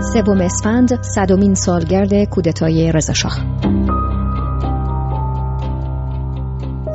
سوم اسفند صدومین سالگرد کودتای رضاشاه.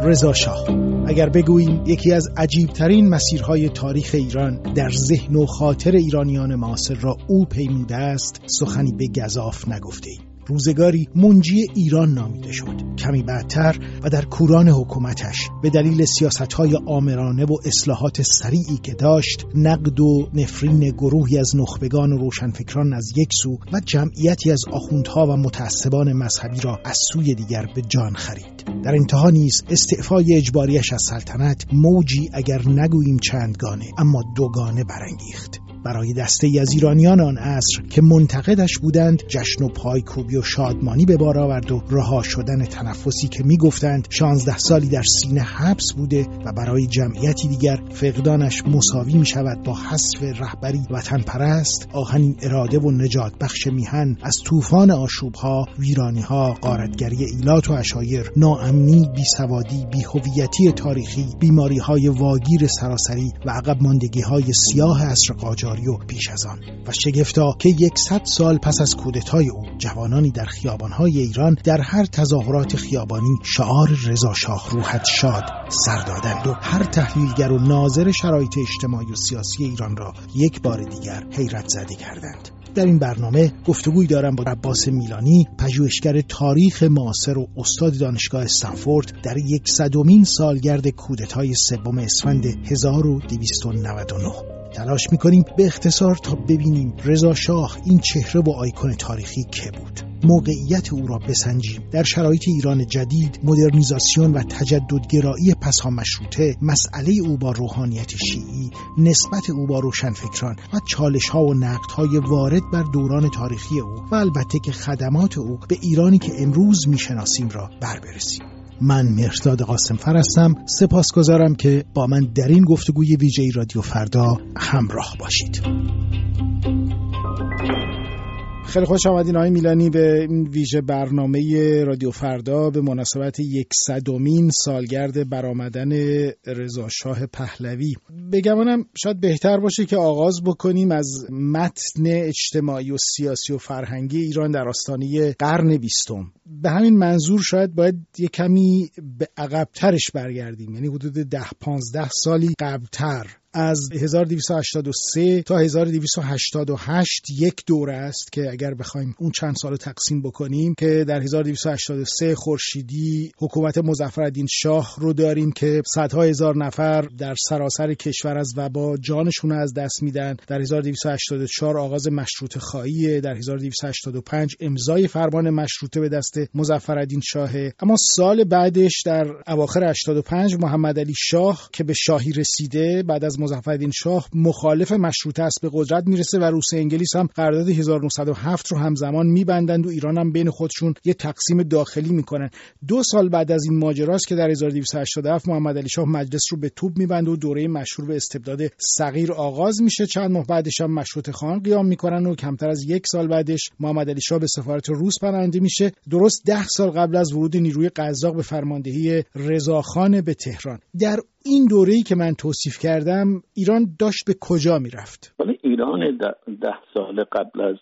رضاشاه اگر بگوییم یکی از عجیبترین مسیرهای تاریخ ایران در ذهن و خاطر ایرانیان معاصر را او پیموده است سخنی به گذاف نگفته ایم. روزگاری منجی ایران نامیده شد. کمی بعدتر و در کوران حکومتش به دلیل سیاست های آمرانه و اصلاحات سریعی که داشت نقد و نفرین گروهی از نخبگان و روشنفکران از یک سو و جمعیتی از آخوندها و متعصبان مذهبی را از سوی دیگر به جان خرید. در انتها نیز استعفای اجباریش از سلطنت موجی اگر نگوییم چندگانه اما دوگانه برانگیخت. برای دسته از ایرانیان آن عصر که منتقدش بودند جشن و پایکوبی و شادمانی به بار آورد و رها شدن تنفسی که می‌گفتند شانزده سالی در سینه حبس بوده و برای جمعیتی دیگر فقدانش مساوی می شود با حذف رهبری وطن پرست آهنین اراده و نجات بخش میهن از طوفان آشوبها ویرانیها قارتگری ایلات و اشایر ناامنی بیسوادی بیهویتی تاریخی بیماری های واگیر سراسری و عقب ماندگی های سیاه عصر قاجار. و پیش از آن. و شگفتا که یکصد سال پس از کودتای او جوانانی در خیابانهای ایران در هر تظاهرات خیابانی شعار رضا شاه روحت شاد سر دادند و هر تحلیلگر و ناظر شرایط اجتماعی و سیاسی ایران را یک بار دیگر حیرت زده کردند. در این برنامه گفتگوی دارم با عباس میلانی پژوهشگر تاریخ معاصر و استاد دانشگاه استنفورد در یک صدومین سالگرد کودتای سوم اسفند 1299 تلاش می‌کنیم به اختصار تا ببینیم رضا شاه این چهره و آیکون تاریخی که بود. موقعیت او را بسنجیم. در شرایط ایران جدید مدرنیزاسیون و تجددگرایی پسها مشروطه مسئله او با روحانیت شیعی نسبت او با روشنفکران و چالش ها و نقد های وارد بر دوران تاریخی او و البته که خدمات او به ایرانی که امروز می‌شناسیم را بربرسیم من مرتاد قاسم فر هستم. سپاسگزارم که با من در این گفتگوی ویژه رادیو فردا همراه باشید. خیلی خوش آمدین آقای میلانی به این ویژه برنامه رادیو فردا به مناسبت یک صدومین سالگرد برآمدن رضاشاه پهلوی. بگمانم شاید بهتر باشه که آغاز بکنیم از متن اجتماعی و سیاسی و فرهنگی ایران در آستانه قرن بیستم. به همین منظور شاید باید یه کمی به عقبترش برگردیم. یعنی حدود ده پانزده سالی قبلتر. از 1283 تا 1288 یک دوره است که اگر بخوایم اون چند سال تقسیم بکنیم که در 1283 خورشیدی حکومت مظفرالدین شاه رو داریم که صدها هزار نفر در سراسر کشور از وبا جانشون از دست میدن. در 1284 آغاز مشروط خواهی. در 1285 امضای فرمان مشروطه به دست مظفرالدین شاه اما سال بعدش در اواخر 85 محمد علی شاه که به شاهی رسیده بعد از مظفرالدین شاه مخالف مشروطه است به قدرت می‌رسه و روس انگلیس هم قرارداد 1907 رو همزمان میبندند و ایران هم بین خودشون یه تقسیم داخلی می‌کنن. دو سال بعد از این ماجراست که در 1287 محمد علی شاه مجلس رو به توپ میبنده و دوره مشهور به استبداد صغیر آغاز میشه. چند ماه بعدش هم مشروط خان قیام می‌کنن و کمتر از یک سال بعدش محمد علی شاه به سفارت روس پناهنده میشه. درست ده سال قبل از ورود نیروی قزاق به فرماندهی رضاخان به تهران. در این دوره‌ای که من توصیف کردم ایران داشت به کجا می‌رفت؟ ایران ده سال قبل از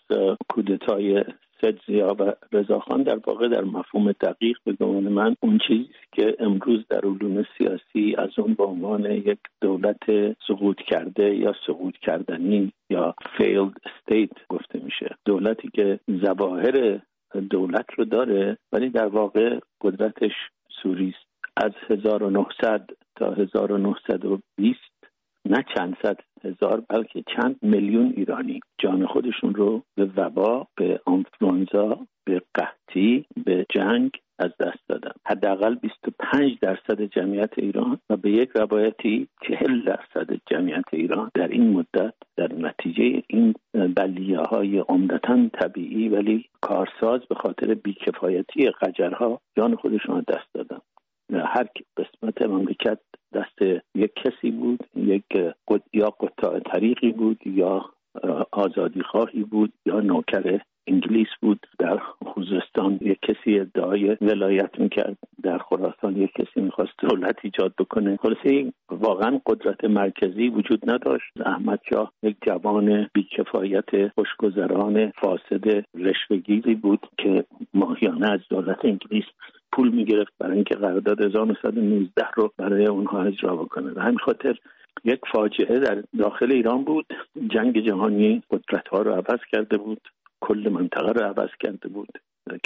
کودتای سجزیا و رضاخان در واقع در مفهوم دقیق به گمان من اون چیزی که امروز در علوم سیاسی از اون به عنوان یک دولت سقوط کرده یا سقوط کردنی یا failed state گفته میشه. دولتی که ظواهر دولت رو داره ولی در واقع قدرتش سوری است از 1900 تا 1920 نه چند صد هزار بلکه چند میلیون ایرانی. جان خودشون رو به وبا به آنفلانزا به قحطی به جنگ از دست دادن. حداقل 25 درصد جمعیت ایران و به یک روایتی 40 درصد جمعیت ایران در این مدت در نتیجه این بلیه های عمدتا طبیعی ولی کارساز به خاطر بیکفایتی قجرها جان خودشون دست دادن. هر قسمت مملکت دست یک کسی بود یک یا قطاع طریقی بود یا آزادی خواهی بود یا نوکر انگلیس بود. در خوزستان یک کسی ادعای ولایت می‌کرد در خراسان یک کسی می‌خواست دولت ایجاد بکنه. خلاصه واقعا قدرت مرکزی وجود نداشت. احمد شاه یک جوان بیکفایت خوشگذران فاسد رشوهگیری بود که ماهیانه از دولت انگلیس پول می‌گرفت برای اینکه قرارداد 1919 رو برای اونها اجرا بکنه. و همین خاطر یک فاجعه در داخل ایران بود. جنگ جهانی قدرت ها رو عوض کرده بود. کل منطقه رو عوض کرده بود.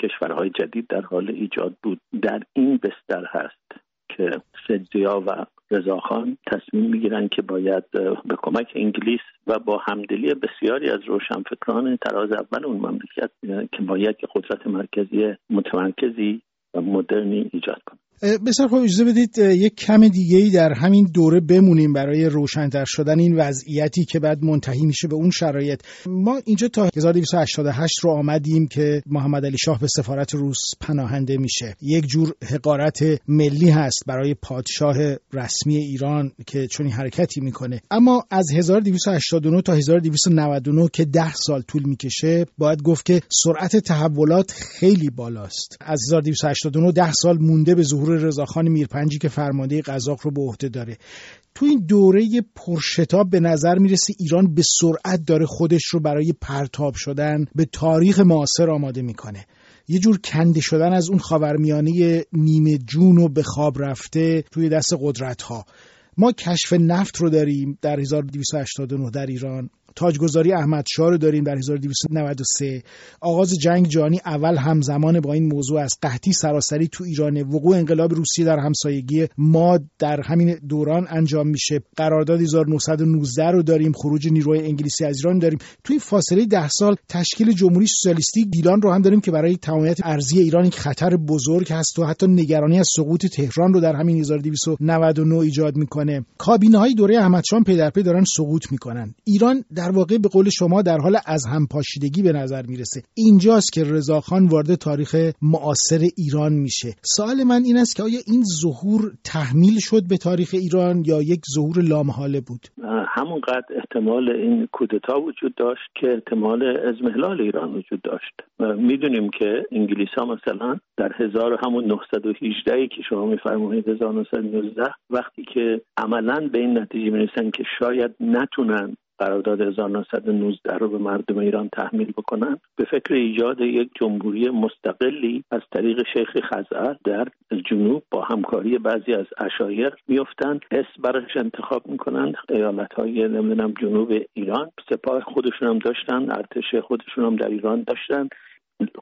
کشورهای جدید در حال ایجاد بود. در این بستر هست که سدزیا و رضاخان تصمیم می‌گیرن که باید به کمک انگلیس و با همدلی بسیاری از روشنفکران تراز اول اون مملکت که باید که قدرت مرکزی متمرکزی مدرنی ایجاد کنه بسیار خوب اجازه بدید یک کم دیگه ای در همین دوره بمونیم برای روشنتر شدن این وضعیتی که بعد منتهی میشه به اون شرایط. ما اینجا تا 1288 رو آمدیم که محمد علی شاه به سفارت روس پناهنده میشه. یک جور حقارت ملی هست برای پادشاه رسمی ایران که چنین حرکتی می‌کنه. اما از 1289 تا 1299 که 10 سال طول می‌کشه باید گفت که سرعت تحولات خیلی بالاست. از 1289 10 سال مونده به ظهور ظهور رضاخان میرپنجی که فرمانده قزاق رو به عهده داره. تو این دوره پرشتاب به نظر می‌رسه ایران به سرعت داره خودش رو برای پرتاب شدن به تاریخ معاصر آماده می‌کنه. یه جور کنده شدن از اون خاورمیانه نیمه جون و به خواب رفته توی دست قدرت ها ما کشف نفت رو داریم در 1289 در ایران. تاجگذاری احمد شاه رو داریم در 1293 آغاز جنگ جهانی اول همزمان با این موضوع از قحطی سراسری تو ایران وقوع انقلاب روسیه در همسایگی ما در همین دوران انجام میشه. قرارداد 1919 رو داریم خروج نیروی انگلیسی از ایران داریم. توی فاصله ده سال تشکیل جمهوری سوسیالیستی گیلان رو هم داریم که برای تمامیت ارزی ایران یک خطر بزرگ هست و حتی نگرانی از سقوط تهران رو در همین 1299 ایجاد می‌کنه. کابینه های دوره احمد شاه پی در پی دارن سقوط می‌کنن. ایران در واقع به قول شما در حال از هم پاشیدگی به نظر می‌رسه. اینجاست که رضاخان وارد تاریخ معاصر ایران میشه. سوال من این است که آیا این ظهور تحمیل شد به تاریخ ایران یا یک ظهور لامحاله بود؟ همونقدر احتمال این کودتا وجود داشت که احتمال ازمهلال ایران وجود داشت. می‌دونیم که انگلیس ها مثلا در هزار همون 918 که شما میفرمایید 1919 وقتی که عملا به این نتیجه می‌رسن که شاید نتونن قرارداد 1919 رو به مردم ایران تحمیل بکنن به فکر ایجاد یک جمهوری مستقلی از طریق شیخ خزعل در جنوب با همکاری بعضی از اشایر میفتن اسم براش انتخاب می‌کنن ایالت های نمی‌دونم جنوب ایران. سپاه خودشون هم داشتن ارتش خودشون هم در ایران داشتن.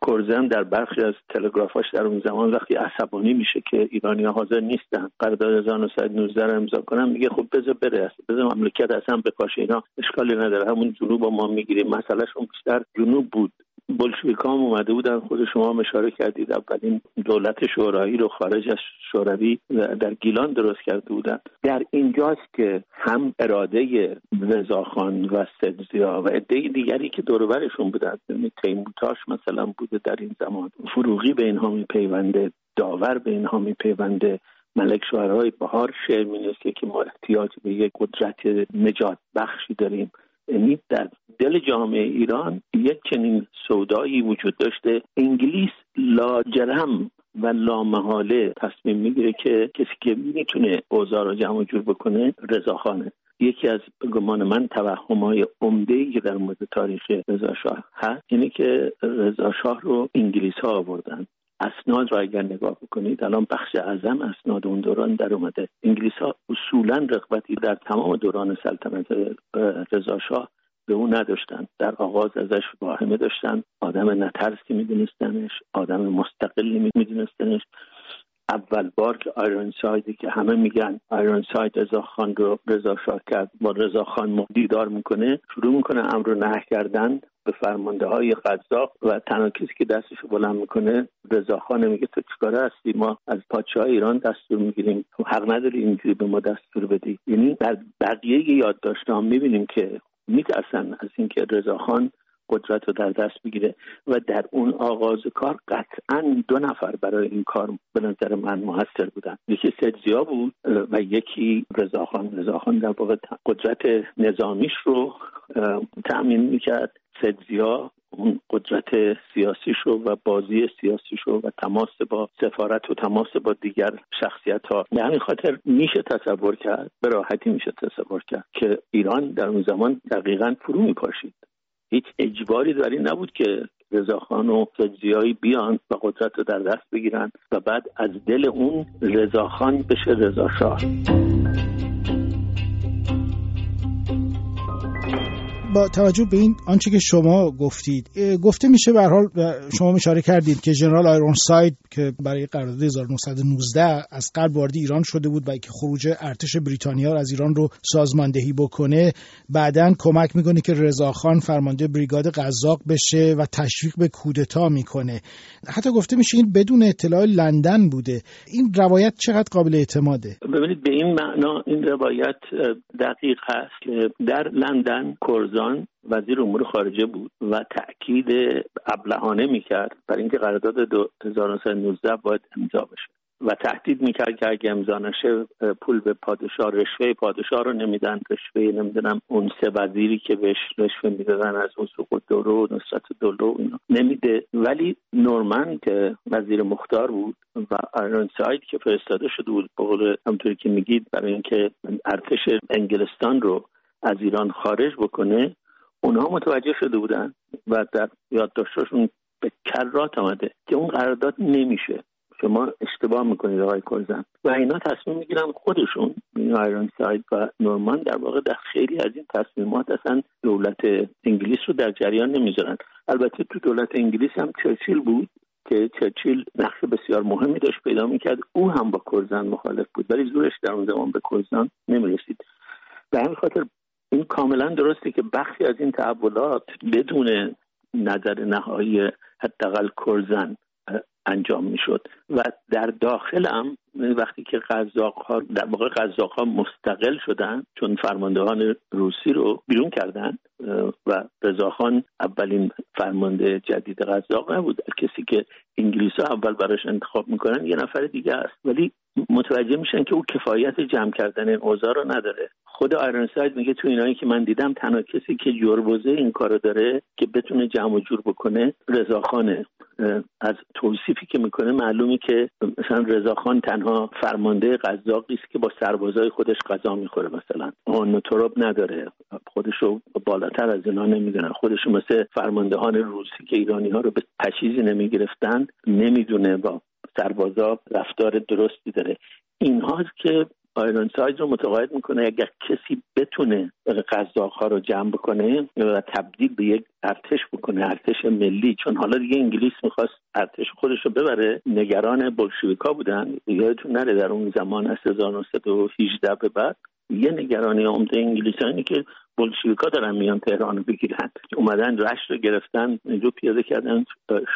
کرزن در برخی از تلگرافاش در اون زمان وقتی عصبانی میشه که ایرانی حاضر نیستن قرارداد 1919 رو امضا کنن میگه خب بذار بره بذار مملکت اصلا بپاشه اینا اشکالی نداره همون جنوب ما می‌گیریم. مسئلهشون بیشتر جنوب بود. بلشویکام اومده بودن خود شما اشاره کردید اولین دولت شورایی رو خارج از شوروی در گیلان درست کرده بودن. در اینجاست که هم اراده رضاخان و سدزیا و عده دیگری که دوربرشون بودن یعنی تیموتاش مثلا بوده در این زمان. فروغی به اینها میپیونده داور به اینها میپیونده ملک شوهرهای بهار شعر می که ما احتیاج به یک قدرت نجات بخشی داریم. یعنی در دل جامعه ایران یک چنین سودایی وجود داشته. انگلیس لاجرم و لامحاله تصمیم می‌گیره که کسی که می‌تونه اوضاع رو جمع جور بکنه رضاخانه. یکی از گمان من توهم های عمده که در مورد تاریخ رضا شاه هست اینه که رضا شاه رو انگلیس ها آوردن. اسناد را اگر نگاه بکنید الان بخش اعظم اسناد اون دوران در اومده. انگلیس ها اصولا رغبتی در تمام دوران سلطنت رضا شاه به او نداشتن. در آغاز ازش واهمه داشتن. آدم نترسی میدونستنش. آدم مستقلی میدونستنش. اول بار که آیرون سایدی که همه میگن آیرون ساید رضا خان رو رضا شاه کرد با رضا خان دیدار می‌کنه شروع می‌کنه امر نه کردن به فرمانده های قذاق و تنها کسی که دستش بلند می‌کنه رضاخان میگه تو چیکاره هستی؟ ما از پادشاه ایران دستور می‌گیریم. تو حق نداری اینجوری به ما دستور بدی. یعنی در بقیه یادداشت هم می‌بینیم که میترسن از اینکه رضاخان قدرت رو در دست بگیره و در اون آغاز کار قطعا دو نفر برای این کار به نظر من موثر بودن. یکی سدزیا بود و یکی رضاخان. رضاخان در واقع قدرت نظامیش رو تأمین می‌کرد. سدزیا اون قدرت سیاسی شو و بازی سیاسی شو و تماس با سفارت و تماس با دیگر شخصیت ها به همین خاطر میشه تصور کرد به راحتی میشه تصور کرد که ایران در اون زمان دقیقا فرو میپاشید. هیچ اجباری در این نبود که رضاخان و فجزیایی بیان و قدرت رو در دست بگیرن و بعد از دل اون رضاخان بشه رضاشاه با توجه به این آنچه که شما گفتید گفته میشه به حال شما اشاره کردید که ژنرال آیرون ساید که برای قرارداد 1919 از قبل وارد ایران شده بود و که خروج ارتش بریتانیا از ایران رو سازماندهی بکنه بعدا کمک می‌کنه که رضاخان فرمانده بریگاد قزاق بشه و تشویق به کودتا می‌کنه. حتی گفته میشه این بدون اطلاع لندن بوده. این روایت چقدر قابل اعتماده؟ ببینید به این معنا این روایت دقیق هست در لندن کرزان وزیر امور خارجه بود و تاکید ابلهانه می‌کرد برای اینکه قرارداد 1919 باید امضا بشه. و تهدید می‌کرد که اگه امضا نشه پول به پادشاه رشوه پادشاه رو نمیدن. رشوه نمی‌دونم اون سه وزیری که بهش رشوه می‌دادن از اون سقوط دورو و نصرت دولو اینا. نمیده. ولی نورمن که وزیر مختار بود و آیرون ساید که فرستاده شده بود به قول همطوری که میگید برای اینکه ارتش انگلستان رو از ایران خارج بکنه اونها متوجه شده بودن و در یادداشتشون به کرات آمده که اون قرارداد نمیشه. شما اشتباه می‌کنید آقای کرزن و اینا تصمیم می‌گیرن خودشون آیرون ساید و نورمان در واقع در خیلی از این تصمیمات اصلا دولت انگلیس رو در جریان نمی‌ذارن. البته تو دولت انگلیس هم چرچیل بود که چرچیل نقش بسیار مهمی داشت پیدا می‌کرد. او هم با کرزن مخالف بود ولی زورش در اون زمان به کرزن نمی‌رسید. به همین خاطر این کاملا درسته که بخشی از این تحولات بدون نظر نهایی حداقل کرزن انجام می‌شد. و در داخل هم وقتی که قزاق ها در واقع قزاق ها مستقل شدن چون فرماندهان روسی رو بیرون کردن و رضاخان اولین فرمانده جدید قزاق نبود. کسی که انگلیس ها اول براش انتخاب می‌کنن یه نفر دیگه است. ولی متوجه میشن که او کفایت جمع کردن این اوضاع رو نداره. خود آیرنساید میگه تو اینایی که من دیدم تنها کسی که جربوزه این کارو داره که بتونه جمع و جور بکنه رضاخانه. از توصیفی که می‌کنه معلومی که مثلا رضاخان تنها فرمانده قزاقی است که با سربازای خودش غذا می‌خوره مثلا. آن تراب نداره. خودشو بالاتر از اینا نمی‌دونن خودشو مثل فرماندهان روسی که ایرانی ها رو به تشیزی نمی‌گرفتن نمی‌دونه با سربازا رفتار درستی داره. اینهاست که آیرون ساید رو متقاعد می‌کنه اگر کسی بتونه قزاق ها رو جمع بکنه و تبدیل به یک ارتش بکنه ارتش ملی چون حالا دیگه انگلیس می‌خواست ارتش خودش رو ببره. نگران بلشویکا بودن. یادتون نره در اون زمان از 1918 به بعد یه نگرانی عمده انگلیسانی که بلشویکا دارن میان تهران بگیرن. اومدن رشت رو گرفتن نیرو پیاده کردن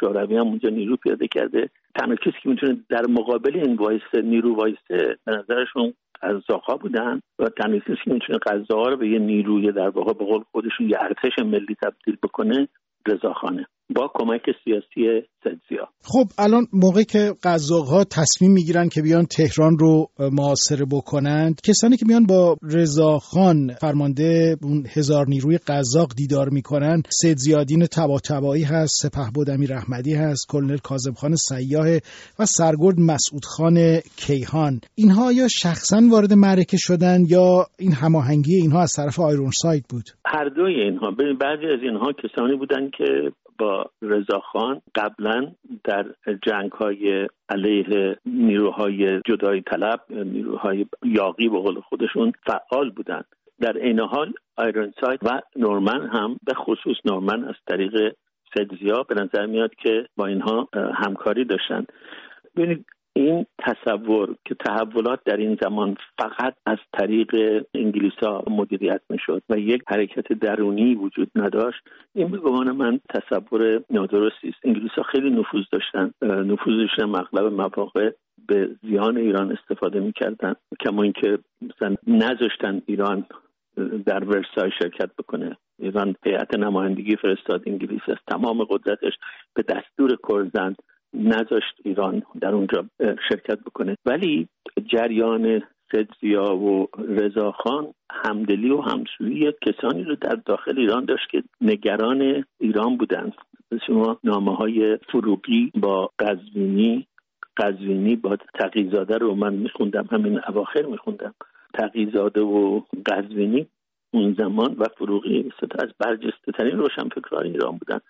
شوروی هم اونجا نیرو پیاده کرده. تنها کسی که می‌تونه در مقابل این وایسه نیرو وایسه به نظرشون قزاقا بودن و تنها کسی که می‌تونه قزاقا رو به یه نیروی در واقع به قول خودشون یه ارتش ملی تبدیل بکنه رضاخانه. با کمک سیاسی سدزیا خب الان موقعی که قزاق ها تصمیم می‌گیرن که بیان تهران رو معاصره بکنند کسانی که میان با رضاخان فرمانده اون هزار نیروی قزاق دیدار می‌کنن سید زیادین تبا هست سپهبد امیر احمدی هست کلنل کاظم خان سیاه و سرگرد مسعود خان کیهان. اینها یا شخصا وارد معرکه شدن یا این هماهنگی اینها از طرف آیرون سایت بود؟ هر دوی اینها. بعضی از اینها کسانی بودن که با رضاخان قبلا در جنگ های علیه نیروهای جدای طلب نیروهای یاقی به قول خودشون فعال بودند. در این حال آیرون سایت و نورمن هم به خصوص نورمن از طریق سدزیا به نظر میاد که با اینها همکاری داشتن ببینید این تصور که تحولات در این زمان فقط از طریق انگلیس ها مدیریت می‌شد و یک حرکت درونی وجود نداشت این به گمان من تصور نادرستی است. انگلیس ها خیلی نفوذ داشتن. نفوذشون مغلب مواقع به زیان ایران استفاده می‌کردن کما اینکه مثلا نذاشتن ایران در ورسای شرکت بکنه. ایران هیئت نمایندگی فرستاد انگلیس از تمام قدرتش به دستور کرزن نذاشت ایران در اونجا شرکت بکنه. ولی جریان سدزیا و رضاخان همدلی و همسویی کسانی رو در داخل ایران داشت که نگران ایران بودند شما نامه های فروغی با قزوینی قزوینی با تقیزاده رو من میخوندم همین اواخر میخوندم. تقیزاده و قزوینی اون زمان و فروغی از برجسته ترین روشنفکران ایران بودن.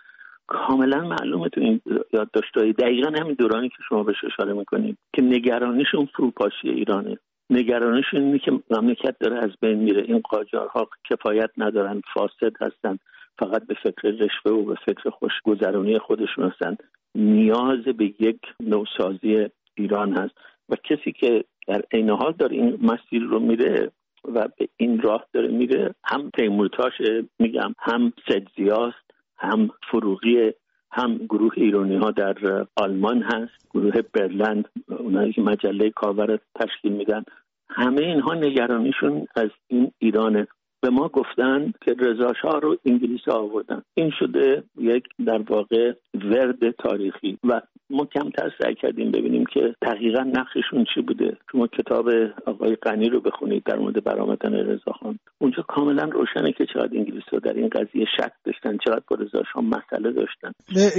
کاملا معلومه تو این یادداشت‌های دقیقا همین دورانی که شما بهش اشاره می‌کنید که نگرانیشون فروپاشی ایرانه. نگرانیشون اینه که مملکت داره از بین میره. این قاجارها کفایت ندارن فاسد هستن. فقط به فکر رشوه و به فکر خوشگذرانی خودشون هستن. نیاز به یک نوسازی ایران هست. و کسی که در عین حال داره این مسیر رو میره و به این راه داره میره هم تیمورتاش میگم هم سدزیاست هم فروغی هم گروه ایرانی ها در آلمان هست گروه برلند اونایی که مجله کاور تشکیل میدن. همه اینها نگرانیشون از این ایرانه. به ما گفتن که رضا رو انگلیس آوردن. این شده یک در واقع ورد تاریخی و ما کمتر سعی کردیم ببینیم که دقیقا نقششون چی بوده. شما کتاب آقای قنی رو بخونید در مورد برآمدن رضاخان اونجا کاملا روشنه که چقدر انگلیس رو در این قضیه شک داشتن چقدر با رضا مسئله داشتن.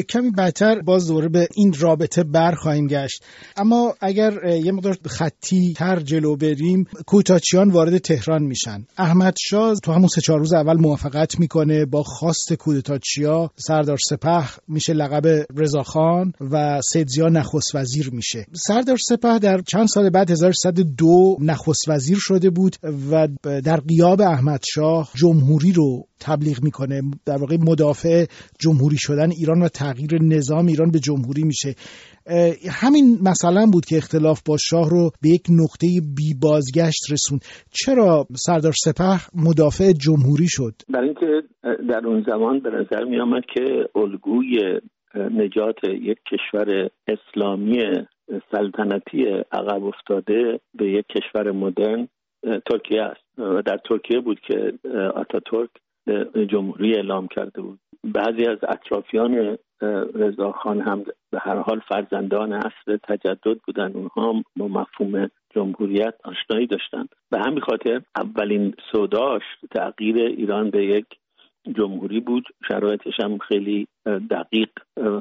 کمی بدتر باز دوره به این رابطه برخواهیم گشت. اما اگر یه مقدار خطی تر جلو بریم کوتاچیان وارد تهران میشن. احمد تو همون سه چهار روز اول موافقت می‌کنه با خواست کودتاچیا سردار سپه میشه لقب رضاخان و سیدزیا نخست وزیر میشه. سردار سپه در چند سال بعد 1302 نخست وزیر شده بود و در قیاب احمد شاه جمهوری رو تبلیغ می‌کنه. در واقع مدافع جمهوری شدن ایران و تغییر نظام ایران به جمهوری میشه. همین مثلا بود که اختلاف با شاه رو به یک نقطه بی بازگشت رسون چرا سردار سپه مدافع جمهوری شد؟ برای اینکه در اون زمان به نظر می آمد که الگوی نجات یک کشور اسلامی سلطنتی عقب افتاده به یک کشور مدرن ترکیه است. و در ترکیه بود که آتاتورک جمهوری اعلام کرده بود. بعضی از اطرافیان رضاخان هم به هر حال فرزندان اصل تجدد بودن. اونها با مفهوم جمهوریت آشنایی داشتن. به همین خاطر اولین سوداش تغییر ایران به یک جمهوری بود. شرایطش هم خیلی دقیق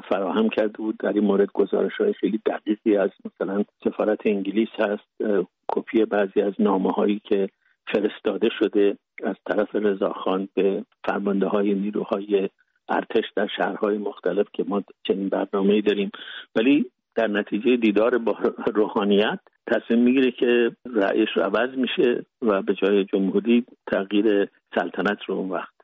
فراهم کرده بود. در این مورد گزارش های خیلی دقیقی از مثلا سفارت انگلیس هست. کپی بعضی از نامه هایی که فرستاده شده از طرف رضاخان به فرمانده های نیروهای ارتش در شهرهای مختلف که ما چنین برنامه داریم. ولی در نتیجه دیدار با روحانیت تصمیم می‌گیره که رأیش رو عوض میشه و به جای جمهوری تغییر سلطنت رو اون وقت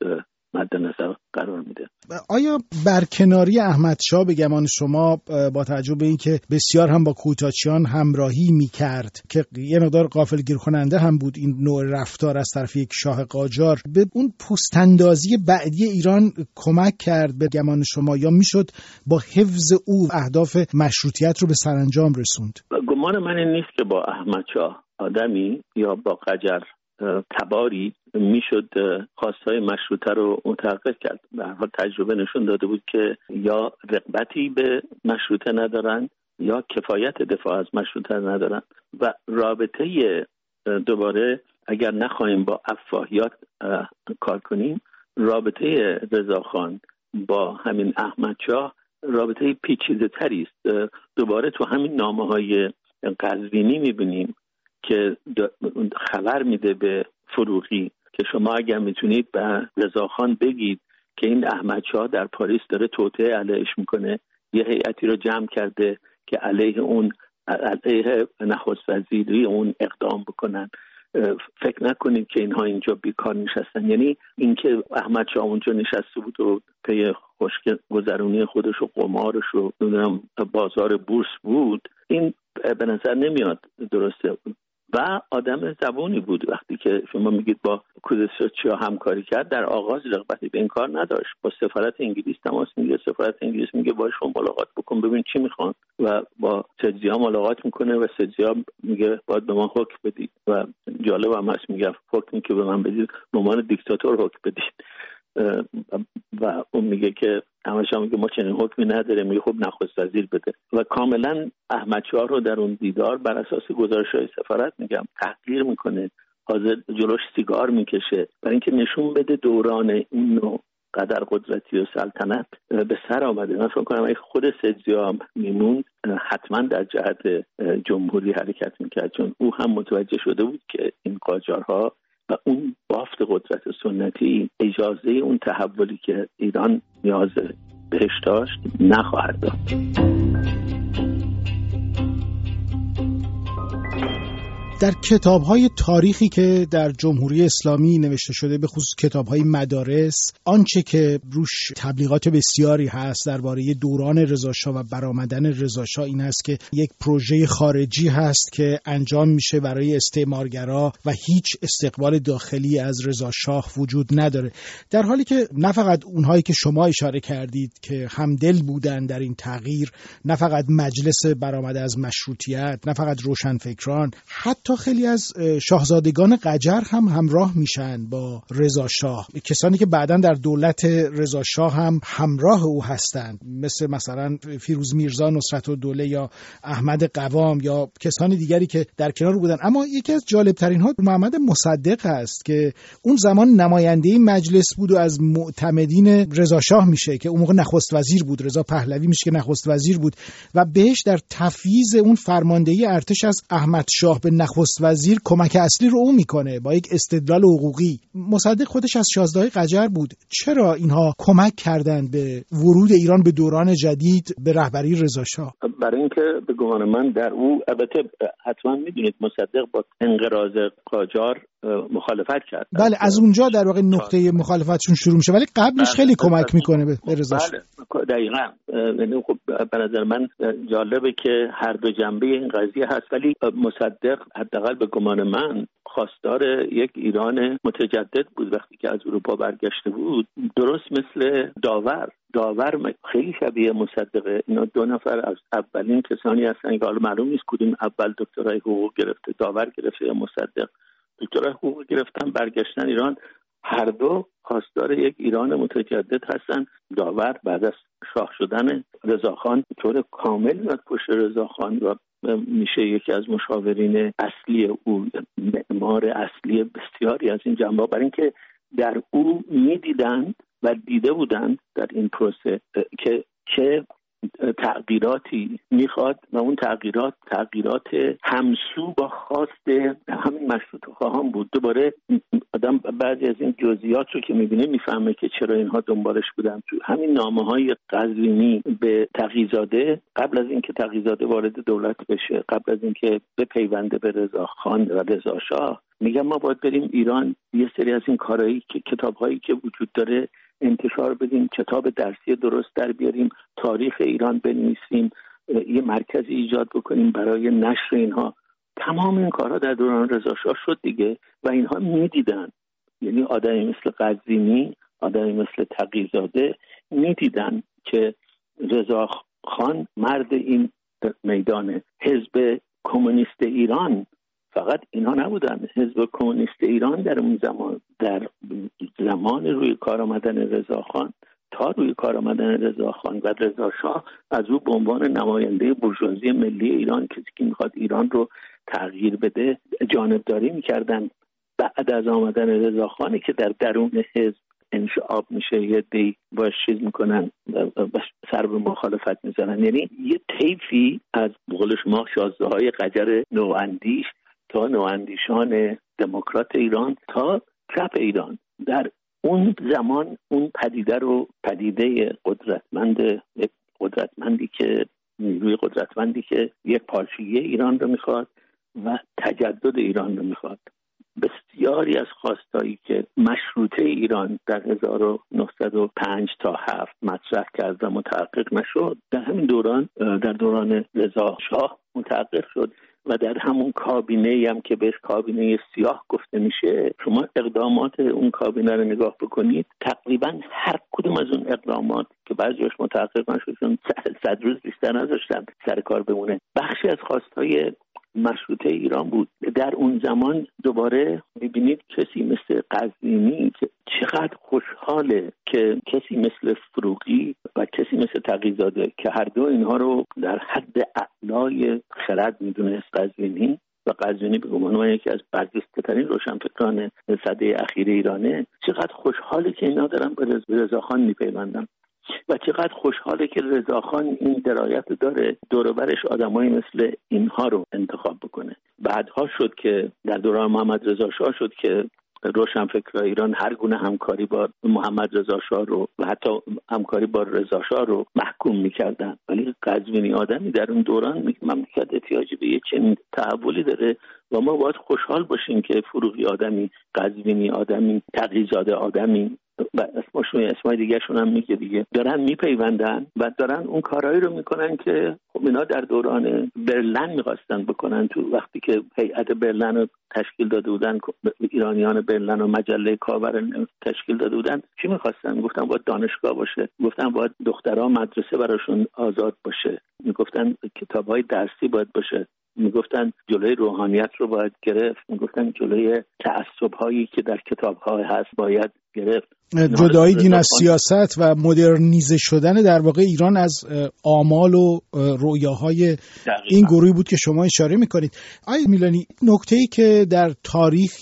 مد نظر قرار میده. آیا برکناری احمد شاه به گمان شما با توجه به اینکه بسیار هم با کوتاچیان همراهی می‌کرد که یه مقدار قافل گیر کننده هم بود این نوع رفتار از طرف یک شاه قاجار به اون پوستندازی بعدی ایران کمک کرد به گمان شما یا می‌شد با حفظ او اهداف مشروطیت رو به سرانجام رسوند؟ گمان من این نیست که با احمد شاه آدمی یا با قجر تباری می‌شد خواستهای مشروطه رو متحقق کرد. به حال تجربه نشون داده بود که یا رقبتی به مشروطه ندارن یا کفایت دفاع از مشروطه ندارن. و رابطه دوباره اگر نخواهیم با افاهیات کار کنیم رابطه رضاخان با همین احمد شاه رابطه پیچیده تری است دوباره تو همین نامه های قزوینی می‌بینیم. که خبر میده به فروغی که شما اگر می‌تونید به رضاخان بگید که این احمد در پاریس داره توطعه علیهش می‌کنه یه هیئتی رو جمع کرده که علیه اون علیه نخست وزیری اون اقدام بکنن. فکر نکنید که اینها اینجا بیکار نشستن. یعنی اینکه احمد شاه اونجا نشسته بود و پی خشک گذرونی خودش و قمارش و بازار بورس بود این به نظر نمیاد درسته. و آدم زبونی بود. وقتی که شما میگید با کودسوچیا همکاری کرد در آغاز رغبتی به این کار نداشت. با سفارت انگلیس تماس میگه سفارت انگلیس میگه باشون ملاقات بکن ببین چی می‌خوان. و با سدزیا ملاقات می‌کنه و سدزیا میگه باید به من حکم بدید. و جالب هم هست میگه حکمی که به من بدید به دیکتاتور حکم بدید. و اون میگه که همش میگه ما چنین حکمی نداره میگه خب نخست وزیر بده. و کاملا احمد شاه رو در اون دیدار بر اساس گزارش های سفارت میگم تحقیر می‌کنه. حاضر جلوش سیگار می‌کشه. برای اینکه نشون بده دوران این نوع قدر قدرتی و سلطنت به سر آمده. من فکر کنم خود سدزیا میمون حتما در جهت جمهوری حرکت می‌کرد. چون او هم متوجه شده بود که این قاجارها و اون بافت قدرت سنتی اجازه اون تحولی که ایران نیاز بهش داشت نخواهد داد در کتاب های تاریخی که در جمهوری اسلامی نوشته شده به خصوص کتاب های مدارس آنچه که روش تبلیغات بسیاری هست درباره دوران رضاشاه و برآمدن رضاشاه این است که یک پروژه خارجی هست که انجام میشه برای استعمارگرا و هیچ استقبال داخلی از رضاشاه وجود نداره. در حالی که نه فقط اونهایی که شما اشاره کردید که همدل بودن در این تغییر نه فقط مجلس برآمده از مشروطیت نه فقط روشنفکران حتی حتی خیلی از شاهزادگان قجر هم همراه میشن با رضا شاه. کسانی که بعدا در دولت رضا شاه هم همراه او هستند. مثل مثلا فیروز میرزا نصرت دوله یا احمد قوام یا کسانی دیگری که در کنار بودن. اما یکی از جالب ترین ها محمد مصدق است که اون زمان نماینده مجلس بود و از معتمدین رضا شاه میشه که اون موقع نخست وزیر بود. رضا پهلوی میشه که نخست وزیر بود. و بهش در تفییز اون فرماندهی ارتش از احمد شاه به نخست وزیر کمک اصلی رو او می‌کنه با یک استدلال حقوقی. مصدق خودش از شازده قجر بود. چرا اینها کمک کردند به ورود ایران به دوران جدید به رهبری رضا شاه برای اینکه به گمان من در او البته حتما می‌دونید مصدق با انقراض قاجار مخالفت کرد. بله از اونجا در واقع نقطه مخالفتشون شروع میشه. ولی قبلش خیلی بله. کمک می‌کنه به رضا بله. دقیقا. یعنی خب به نظر من جالبه که هر دو جنبه این قضیه هست. ولی مصدق حداقل به گمان من خواستار یک ایران متجدد بود وقتی که از اروپا برگشته بود. درست مثل داور. داور خیلی شبیه مصدقه. اینا دو نفر از اولین کسانی هستن که حالا معلوم نیست کدوم اول دکترای حقوق گرفته داور گرفته یا مصدق. دکترای حقوق گرفتن برگشتن ایران. هر دو خواستار یک ایران متجدد هستن. داور بعد از شاه شدن رضاخان طور کامل و پشت رضاخان و میشه یکی از مشاورین اصلی او. معمار اصلی بسیاری از این جنبه برای اینکه در او می‌دیدند و دیده بودند در این پروسه که چه تغییراتی می‌خواد و اون تغییرات تغییرات همسو با خواست همین مشروط خواهان بود. دوباره آدم بعضی از این جزئیات رو که می‌بینه می‌فهمه که چرا اینها دنبالش بودن. تو همین نامه های قزوینی به تقیزاده قبل از اینکه تقیزاده وارد دولت بشه قبل از اینکه پیونده به رضا خان و رضا شاه میگم ما باید بریم ایران. یه سری از این کارهایی که کتابهایی که وجود داره انتشار بدیم کتاب درسی درست در بیاریم تاریخ ایران بنویسیم یه مرکزی ایجاد بکنیم برای نشر اینها. تمام این کارها در دوران رضاشاه شد دیگه و اینها می‌دیدن. یعنی آدمی مثل قزوینی آدمی مثل تقیزاده می‌دیدن که رضا خان مرد این میدان حزب کمونیست ایران فقط اینها نبودن. حزب کمونیست ایران در اون زمان در زمان روی کار آمدن رضاخان تا روی کار آمدن رضاخان و رضا شاه از او به عنوان نماینده برجوازی ملی ایران کسی که می‌خواد ایران رو تغییر بده جانبداری می‌کردن. بعد از آمدن رضاخانی که در درون حزب انشعاب میشه یه دی باش چیز می‌کنن سر به مخالفت می‌زنن یعنی یه طیفی از بقول شما شازده های قجر نواندیش تا نواندیشان دموکرات ایران تا چپ ایران. در اون زمان اون پدیده رو پدیده قدرتمند قدرتمندی که نیروی قدرتمندی که یک پارچگی ایران رو می‌خواد و تجدد ایران رو می‌خواد. بسیاری از خواستایی که مشروطه ایران در 1905 تا 7 مطرح کرد و متحقق نشد در همین دوران در دوران رضا شاه متحقق شد. و در همون کابینه هم که بهش کابینه سیاه گفته میشه شما اقدامات اون کابینه رو نگاه بکنید. تقریبا هر کدوم از اون اقدامات که بعضیش متحقق نشد صد روز بیشتر نذاشتن سر کار بمونه. بخشی از خواستهای مشروطه ایران بود. در اون زمان دوباره می‌بینید کسی مثل قزوینی چقدر خوشحاله که کسی مثل فروغی و کسی مثل تقیزاده که هر دو اینها رو در حد اعلای خرد می‌دونست قزوینی و قزوینی به عنوان یکی از برجسته روشنفکران صده اخیر ایرانه. چقدر خوشحاله که اینا دارن به رضاخان میپیوندن. و چقدر خوشحاله که رضاخان این درایت داره دوروبرش آدمایی مثل اینها رو انتخاب بکنه. بعدها شد که در دوران محمد رضا شاه شد که روشنفکر ایران هر گونه همکاری با محمد رضا شاه رو و حتی همکاری با رضا شاه رو محکوم می‌کردن. ولی قزوینی آدمی در اون دوران مملکت احتیاجی به یه چنین تحولی داره و ما باید خوشحال باشیم که فروغی آدمی قزوینی آدمی تقیزاده آدمی و اسمشون اسمای دیگهشون هم میگه دیگه. دارن میپیوندن و دارن اون کارهایی رو می‌کنن که خب اینا در دوران برلن می‌خواستن بکنن. تو وقتی که هیئت برلن رو تشکیل داده بودن ایرانیان برلن و مجله کاور تشکیل داده بودن چی می‌خواستن؟ گفتن باید دانشگاه باشه. گفتن باید دخترها مدرسه براشون آزاد باشه. می‌گفتن کتاب های درسی باید باشه. می‌گفتن جلوی روحانیت رو باید گرفت. می‌گفتن جلوی تعصب هایی که در کتاب ها هست باید گرفت. جدایی دین از سیاست و مدرنیزه شدن در واقع ایران از آمال و رویاهای این گروهی بود که شما اشاره می‌کنید. آیا میلانی نکته ای که در تاریخ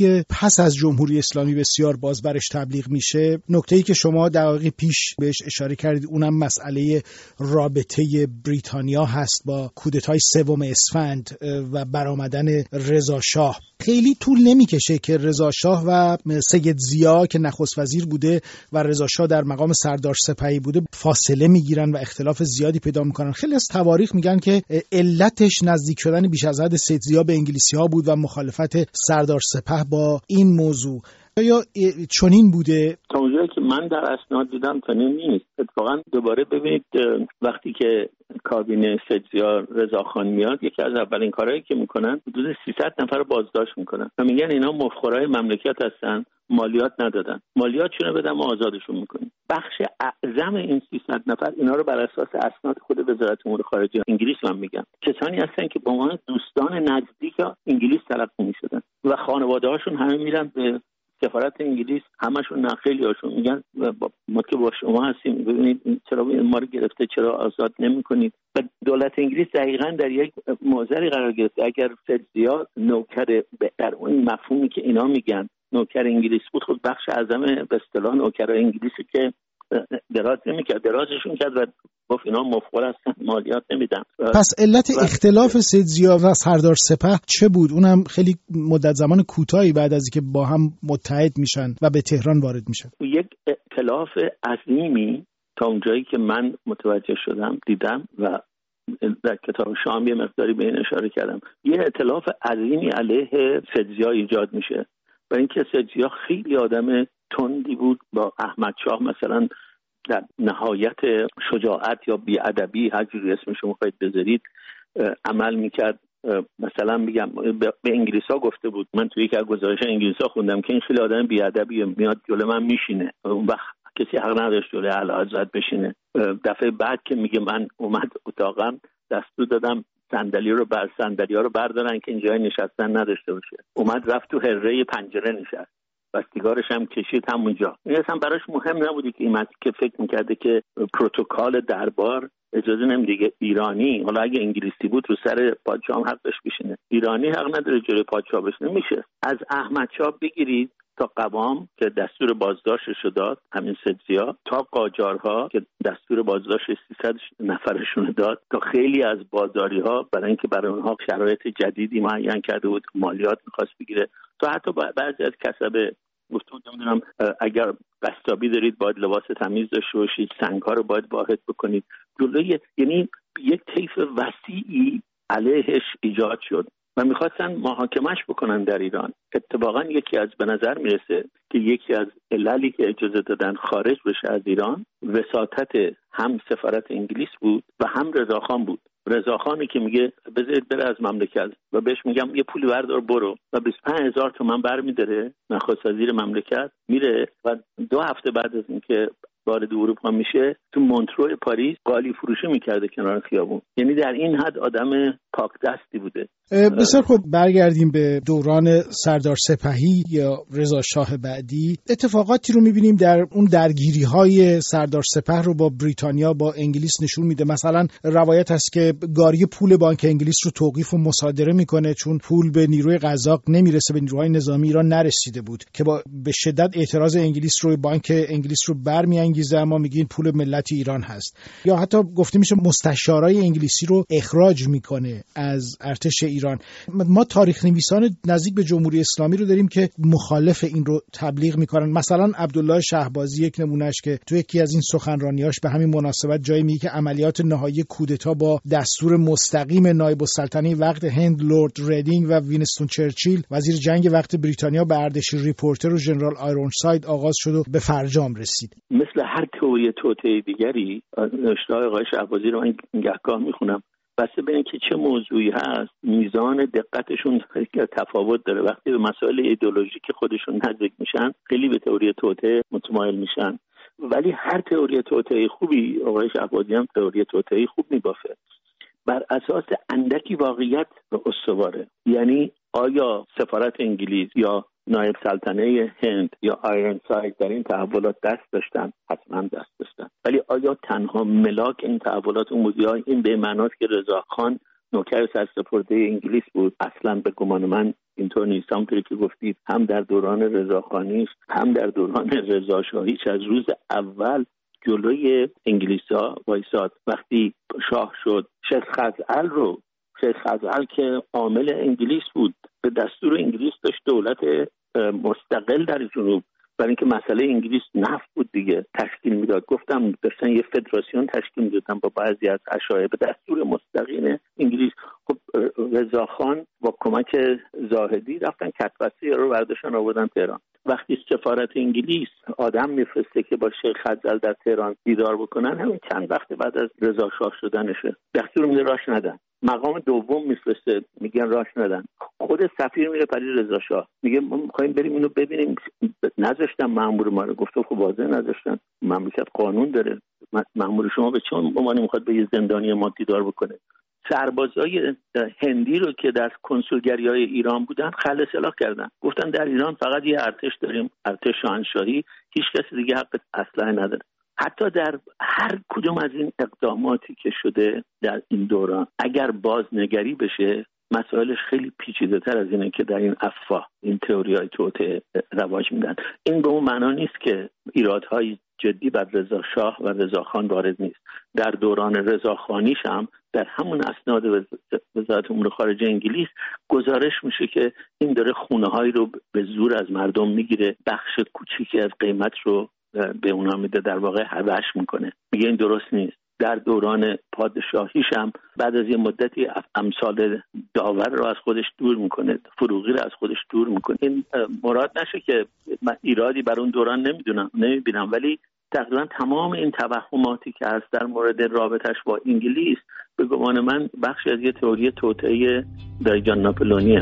پس از جمهوری اسلامی بسیار باز برش تبلیغ میشه نکته ای که شما دقایق پیش بهش اشاره کردید اونم مسئله رابطه بریتانیا هست با کودتای سوم اسفند. و برآمدن رضا شاه. خیلی طول نمی‌کشه که رضا شاه و سید زیا که نخست وزیر بوده و رضا شاه در مقام سردار سپهی بوده فاصله می‌گیرن و اختلاف زیادی پیدا می‌کنن. خیلی از تواریخ میگن که علتش نزدیک شدن بیش از حد سید زیا به انگلیسی ها بود و مخالفت سردار سپه با این موضوع. یا چنین بوده اونجایی که من در اسناد دیدم چنین نیست. اتفاقا دوباره ببینید وقتی که کابینه سجزیا رضاخان میاد یکی از اولین کارهایی که می‌کنن حدود 300 نفر رو بازداشت می‌کنن. و میگن اینا مفخورای مملکت هستن مالیات ندادن. مالیات چونه بدن ما آزادشون می‌کنیم. بخش اعظم این 300 نفر اینا رو بر اساس اسناد خود وزارت امور خارجه انگلیس من میگم کسانی هستن که به عنوان دوستان نزدیک انگلیس تلقی می‌شدن. و خانواده هاشون همه میرن به سفارت انگلیس همشون خیلی هاشون میگن ما که با شما هستیم ببینید چرا ما رو گرفته چرا آزاد نمی‌کنید. و دولت انگلیس دقیقا در یک موزری قرار گرفته. اگر فدزیا نوکر در اون مفهومی که اینا میگن نوکر انگلیس بود خود بخش اعظم به اصطلاح نوکر انگلیسی که دراز نمی‌کرد. درازشون کرد و گفت اینا مفقول هستن مالیات نمیدن. پس علت اختلاف سید زیا و سردار سپه چه بود؟ اونم خیلی مدت زمان کوتاهی بعد از اینکه با هم متحد میشن و به تهران وارد میشن. یک اختلاف عظیمی تا اونجایی که من متوجه شدم دیدم و در کتاب شام یه مقداری به این اشاره کردم. یه اطلاف عظیمی علیه سدزیا ایجاد میشه. و اینکه سدزیا خیلی آدم تندی بود با احمد شاه مثلا در نهایت شجاعت یا بیادبی هر جوری اسمش می‌خواید بذارید عمل می‌کرد. مثلا میگم به انگلیس ها گفته بود. من توی یک از گزارش ها خوندم که این خیلی آدم بیادبی میاد جلو من میشینه. اون وقت کسی حق نداشت جلوی اعلی بشینه. دفعه بعد که میگه من اومد اتاقم دستور دادم صندلی رو بر صندلی ها رو بردارن که اینجای نشستن نداشته باشه. اومد رفت تو هره پنجره نشست. و سیگارش هم کشید همونجا. این اصلا براش مهم نبودی که این که فکر می‌کرده که پروتکال دربار اجازه نمیده. ایرانی حالا اگه انگلیسی بود رو سر پادشاه حقش بشینه. ایرانی حق نداره جلوی پادشاه بشینه. میشه. از احمد بگیرید تا قوام که دستور بازداشتش داد همین سدزیا تا قاجارها که دستور بازداشت 300 نفرشون داد تا خیلی از بازاری ها برای اینکه برای اونها شرایط جدیدی معین کرده بود مالیات می‌خواست بگیره. تا حتی بعضی از کسب بود نمی‌دونم اگر قصابی دارید باید لباس تمیز داشته باشید سنگ ها رو باید واحد بکنید. جلوی یعنی یک طیف وسیعی علیهش ایجاد شد. و می‌خواستن محاکمش بکنن در ایران. اتفاقا یکی از به نظر می‌رسه که یکی از عللی که اجازه دادن خارج بشه از ایران وساطت هم سفارت انگلیس بود و هم رضاخان بود. رضاخانی که میگه بذارید بره از مملکت و بهش میگم یه پولی بردار برو. و 25 هزار تومن برمیداره نخست وزیر مملکت. میره و دو هفته بعد از اینکه وارد اروپا میشه تو مونترو پاریس قالی فروشی می‌کرده کنار خیابون. یعنی در این حد آدم پاک دستی بوده. بسیار خوب. برگردیم به دوران سردار سپهی یا رضا شاه بعدی. اتفاقاتی رو می‌بینیم در اون درگیری های سردار سپه رو با بریتانیا با انگلیس نشون میده. مثلا روایت هست که گاری پول بانک انگلیس رو توقیف و مصادره می‌کنه چون پول به نیروی قزاق نمی‌رسه به نیروهای نظامی ایران نرسیده بود که با به شدت اعتراض انگلیس رو بانک انگلیس رو برمیانگیزه اما میگین پول ملت ایران هست. یا حتی گفته میشه مستشارای انگلیسی رو اخراج می‌کنه از ارتش ایران. ما تاریخ نویسان نزدیک به جمهوری اسلامی رو داریم که مخالف این رو تبلیغ می‌کنن. مثلا عبدالله شهبازی یک نمونهش که تو یکی از این سخنرانیاش به همین مناسبت جایی میگه که عملیات نهایی کودتا با دستور مستقیم نایب السلطنه وقت هند لورد ریدینگ و وینستون چرچیل وزیر جنگ وقت بریتانیا به اردشیر ریپورتر و ژنرال آیرونساید آغاز شد و به فرجام رسید. مثل هر تئوری توطئه دیگری نوشته آقای شهبازی رو من گهگاه می‌خونم. بسته به اینکه چه موضوعی هست میزان دقتشون تفاوت داره. وقتی به مسائل ایدولوژیک خودشون نزدیک میشن خیلی به تئوری توته متمایل میشن. ولی هر تئوری توطئه خوبی آقای شهبازی هم تئوری توطئه خوب میبافه. بر اساس اندکی واقعیت استواره. یعنی آیا سفارت انگلیس یا نایب سلطنه هند یا آیرن ساید در این تحولات دست داشتن حتما دست داشتن. ولی آیا تنها ملاک این تحولات اون بود یا این به معناست که رضا خان نوکر سرسپرده انگلیس بود؟ اصلا به گمان من اینطور نیست. همونطوری که گفتید هم در دوران رضاخانیش هم در دوران رضاشاهیش از روز اول جلوی انگلیس ها وایساد. وقتی شاه شد شیخ خزعل رو شیخ خزعل که عامل انگلیس بود به دستور انگلیس داشت دولت مستقل در جنوب. برای اینکه مسئله انگلیس نفت بود دیگه تشکیل می‌داد. گفتم داشتن یه فدراسیون تشکیل می‌دادن با بعضی از اشایه به دستور مستقیم انگلیس. خب رضاخان با کمک زاهدی رفتن کتبسی رو برداشتن آوردن تهران. وقتی سفارت انگلیس آدم میفرسته که با شیخ خزل در تهران دیدار بکنن همین چند وقت بعد از رضا شاه شدنشه. دستور میده راش ندن. مقام دوم میفرسته. میگن راش ندن. خود سفیر میره پری رضا شاه. میگه ما می‌خوایم بریم اینو ببینیم. نذاشتن مامور ما رو. گفته خب واضح نذاشتن. مملکت قانون داره. مامور شما به چون عنوانی می‌خواد به یه زندانی ما دیدار بکنه؟ سربازای هندی رو که در کنسولگری های ایران بودن خل سلاح کردن. گفتن در ایران فقط یه ارتش داریم. ارتش شاهنشاهی. هیچ کسی دیگه حق اسلحه نداره. حتی در هر کدوم از این اقداماتی که شده در این دوران اگر بازنگری بشه مسائلش خیلی پیچیده تر از اینه که در این افواه این تئوری های توته رواج میدن. این به اون معنا نیست که ایرادهای جدی بر رضا شاه و رضا خان وارد نیست. در دوران رضا خانیش هم در همون اسناد وزارت امور خارجه انگلیس گزارش میشه که این داره خونه هایی رو به زور از مردم می‌گیره بخش کوچیکی از قیمت رو به اونا میده در واقع هوش می‌کنه. میگه این درست نیست. در دوران پادشاهیش هم بعد از یه مدتی امثال داور رو از خودش دور می‌کنه فروغی رو از خودش دور می‌کنه. این مراد نشه که من ایرادی بر اون دوران نمی‌دونم نمی‌بینم. ولی تقریبا تمام این توهماتی که هست در مورد رابطش با انگلیس به گمان من بخشی از یه تئوری توطئه دایجان ناپلونیه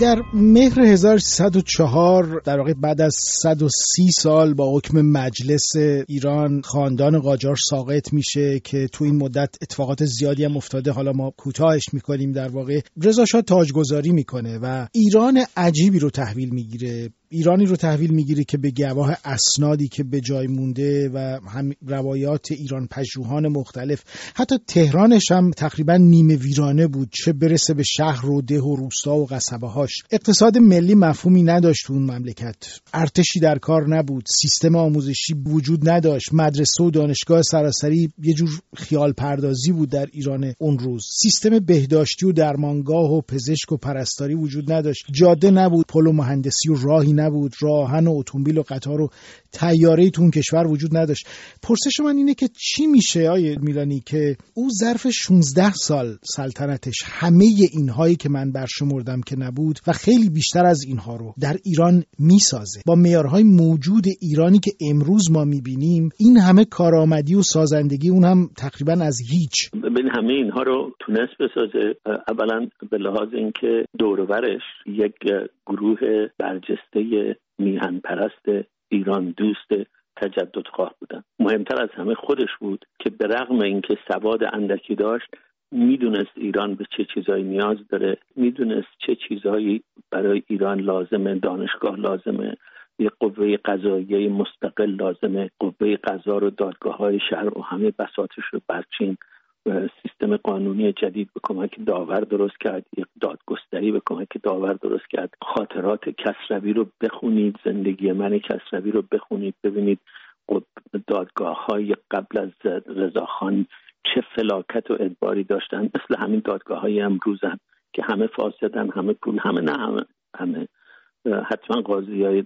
در مهر 1304 در واقع بعد از 130 سال با حکم مجلس ایران خاندان قاجار ساقط میشه که تو این مدت اتفاقات زیادی هم افتاده. حالا ما کوتاهش می‌کنیم در واقع. رضا شاه تاجگذاری می‌کنه و ایران عجیبی رو تحویل می‌گیره. ایرانی رو تحویل می‌گیره که به گواه اسنادی که به جای مونده و هم روایات ایران پژوهان مختلف. حتی تهرانش هم تقریبا نیمه ویرانه بود چه برسه به شهر و ده و روستا و قصبه هاش اقتصاد ملی مفهومی نداشت اون مملکت. ارتشی در کار نبود سیستم آموزشی وجود نداشت. مدرسه و دانشگاه سراسری یه جور خیال پردازی بود در ایران اون روز. سیستم بهداشتی و درمانگاه و پزشک و پرستاری وجود نداشت. جاده نبود پل و مهندسی و راهی نبود راهن و اتومبیل و قطار و تیاره تو اون کشور وجود نداشت. پرسش من اینه که چی میشه آیه میلانی که او ظرف 16 سال سلطنتش همه اینهایی که من برشمردم که نبود و خیلی بیشتر از اینها رو در ایران می‌سازه. با معیارهای موجود ایرانی که امروز ما می‌بینیم این همه کارآمدی و سازندگی اون هم تقریبا از هیچ. ببین همه اینها رو تونست بسازه. اولا به لحاظ اینکه دورورش یک گروه برجسته میهن پرست ایران دوست تجددخواه بودن. مهمتر از همه خودش بود که به رغم اینکه سواد اندکی داشت می‌دونست ایران به چه چیزایی نیاز داره می‌دونست چه چیزهایی برای ایران لازمه دانشگاه لازمه یه قوه قضاییه مستقل لازمه قوه قضا رو دادگاه های شهر و همه بساتش رو برچین. سیستم قانونی جدید به کمک داور درست کرد یک دادگستری به کمک داور درست کرد. خاطرات کسروی رو بخونید زندگی من کسروی رو بخونید ببینید دادگاه های قبل از رضاخان چه فلاکت و ادباری داشتن. مثل همین دادگاه های امروزن که همه فاسدن همه پول همه نه همه, همه. حتما قاضی های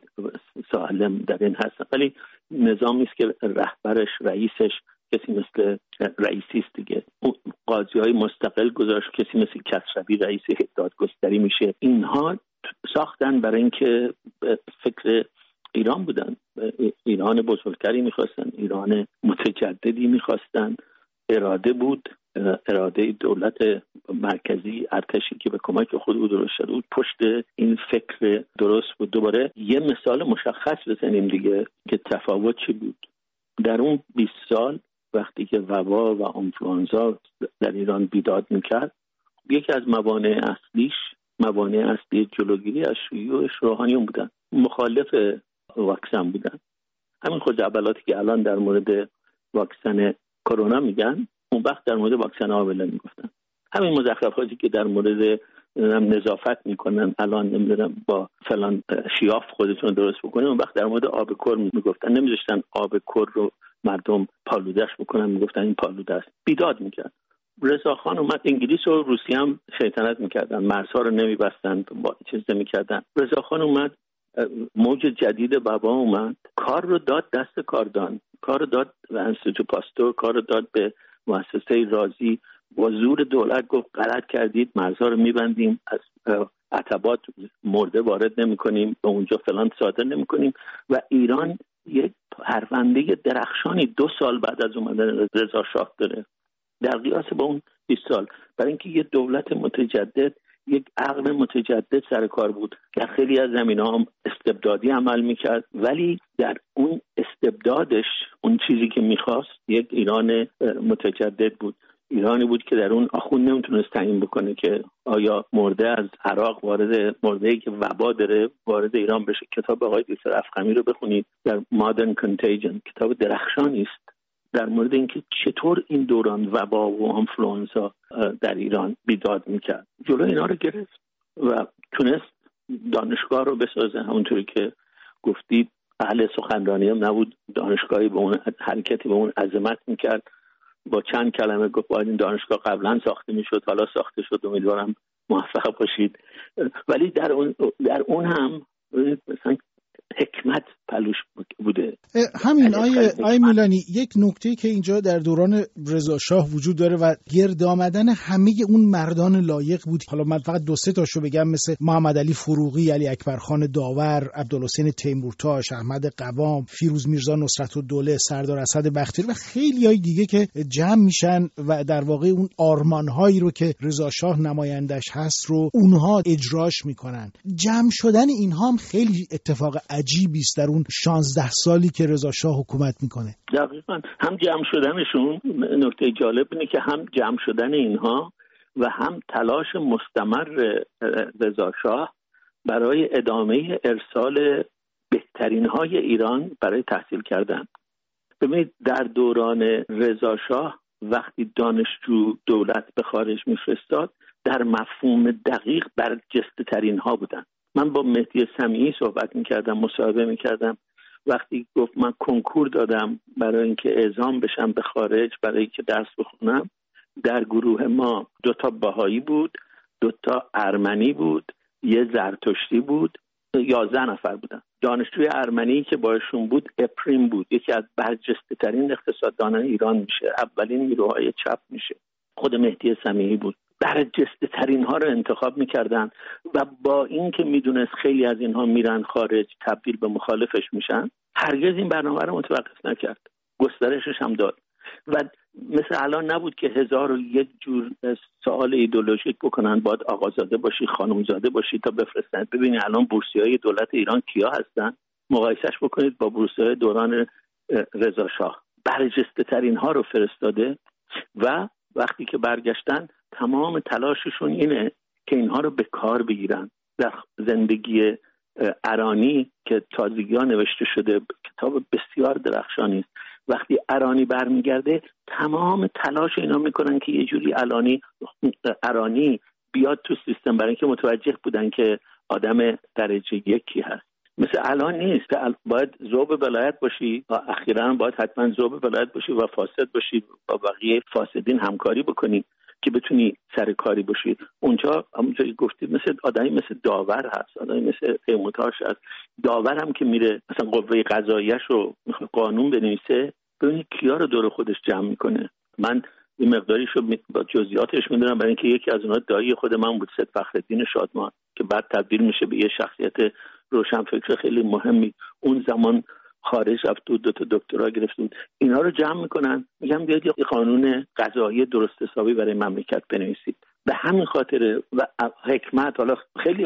سالم در این هستن. ولی نظامی است که رهبرش رئیسش کسی مثل رئیسی است دیگه. قاضی های مستقل گذاشت کسی مثل کسروی رئیس دادگستری میشه. اینها ساختن برای اینکه فکر ایران بودن. ایران بزرگتری می‌خواستن ایران متجددی می‌خواستن. اراده بود اراده دولت مرکزی ارتشی که به کمک خود او درست شده بود پشت این فکر درست بود. دوباره یه مثال مشخص بزنیم دیگه که تفاوت چی بود. در اون 20 سال وقتی که وبا و آنفلانزا در ایران بیداد می‌کرد یکی از موانع اصلیش موانع اصلی جلوگیری از شیوعش روحانیون بودن. مخالف واکسن بودن. همین خود جبلاتی که الان در مورد واکسن کرونا میگن اون وقت در مورد واکسن آبله می‌گفتن. همین مزخرفاتی که در مورد نظافت می‌کنن الان نمی‌دونم با فلان شیاف خودتون درست بکنه اون وقت در مورد آب کر می‌گفتن. نمیذاشتن آب کر رو مردم پالودش بکنن می‌گفتن این پالوده است. بیداد می‌کرد. رضا خان اومد انگلیس و روسیه هم شیطنت می‌کردن. مرزها رو نمیبستن با چیز نمی‌کردن. رضا خان اومد موج جدید بابا اومد. کار رو داد دست کاردان. کار داد به انستیتو پاستور کار داد به مؤسسه رازی. با زور دولت گفت غلط کردید مرزها رو میبندیم. از عتبات مرده وارد نمی کنیم به اونجا فلان صادر نمی کنیم و ایران یک پرونده درخشانی دو سال بعد از اومدن رضا شاه داره. در قیاس با اون 20 سال. برای اینکه یه دولت متجدد یک عقل متجدد سر کار بود. در خیلی از زمین هم استبدادی عمل می‌کرد. ولی در اون استبدادش اون چیزی که می‌خواست یک ایران متجدد بود. ایرانی بود که در اون آخون نمی‌تونست تعیین بکنه که آیا مرده از عراق وارد مرده ای که وبا داره وارد ایران بشه. کتاب آقای دیسر افخمی رو بخونید. در مادرن کنتیجن کتاب درخشانی است. در مورد اینکه چطور این دوران وبا و آنفلوانزا در ایران بیداد می‌کرد. جلو اینا رو گرفت و تونست دانشگاه رو بسازه. همونطوری که گفتید اهل سخنرانی هم نبود. دانشگاهی به اون حرکتی به اون عظمت می‌کرد. با چند کلمه گفت باید این دانشگاه قبلا ساخته می‌شد حالا ساخته شد امیدوارم موفق باشید. ولی در اون, در اون هم مثلا حکمت پلوش بوده. همین آیه آی میلانی یک نکته که اینجا در دوران رضا شاه وجود داره و گرد آمدن همه اون مردان لایق بود. حالا من فقط دو سه تاشو بگم مثل محمد علی فروغی علی اکبرخان داور عبدالحسین تیمورتاش احمد قوام فیروز میرزا نصرت الدوله سردار اسد بختیاری و خیلی های دیگه که جمع میشن و در واقع اون آرمانهایی رو که رضا شاه نمایندش هست رو اونها اجراش می‌کنن. جمع شدن اینها هم خیلی اتفاق عجیبی است در اون 16 سالی که رضا شاه حکومت می‌کنه. دقیقا. هم جمع شدنشون نکته جالب اینه که هم جمع شدن اینها و هم تلاش مستمر رضا شاه برای ادامه ارسال بهترین های ایران برای تحصیل کردن. ببینید در دوران رضا شاه وقتی دانشجو دولت به خارج میفرستاد در مفهوم دقیق برجسته ترین ها بودن. من با مهدی سمیعی صحبت می‌کردم مصاحبه می‌کردم. وقتی گفت من کنکور دادم برای اینکه اعزام بشم به خارج برای اینکه درس بخونم در گروه ما دوتا باهایی بود دوتا ارمنی بود یه زرتشتی بود یازده نفر بودن. دانشجوی ارمنی که باشون بود اپریم بود. یکی از برجسته ترین اقتصاددانان ایران میشه. اولین نیروهای چپ میشه. خود مهدی سمیعی بود. برجسته ترین ها رو انتخاب می‌کردن و با اینکه می‌دونست خیلی از اینها میرن خارج تبدیل به مخالفش میشن هرگز این برنامه رو متوقف نکرد. گسترشش هم داد. و مثل الان نبود که هزار و یک جور سوال ایدولوژیک بکنن باید آقازاده باشی خانمزاده باشی تا بفرستن. ببینید الان بورسی های دولت ایران کیا هستن؟ مقایسش بکنید با بورسی های دوران رضا شاه. برجسته ترین ها رو فرستاده و وقتی که برگشتن تمام تلاششون اینه که اینها رو به کار بگیرن. در زندگی ارانی که تازگی ها نوشته شده کتاب بسیار درخشانی است وقتی ارانی برمیگرده تمام تلاش اینا می‌کنن که یه جوری الانی ارانی بیاد تو سیستم برای اینکه متوجه بودن که آدم درجه یکی هست. مثل الان نیست. باید ذوب ولایت باشی و اخیرا باید حتما ذوب ولایت باشی و فاسد باشی با بقیه فاسدین همکاری بکنی که بتونی سر کاری باشی. اونجا همونجا گفتید مثل آدمی مثل داور هست. آدمی مثل پیموتاش هست. داور هم که میره مثلا قوه قضاییش رو قانون بنویسه ببینید کیا رو دور خودش جمع می‌کنه. من این مقداریش رو با جزئیاتش می‌دونم برای اینکه یکی از اونها دایی خود من بود سید فخرالدین شادمان که بعد تبدیل میشه به یه شخصیت روشنفکر خیلی مهمی اون زمان خارج رفت دو, دو تا دکترا گرفت بود اینا رو جمع می‌کنن. میگم بیاید یه قانون قضایی درست حسابی برای مملکت بنویسید. به همین خاطر و حکمت حالا خیلی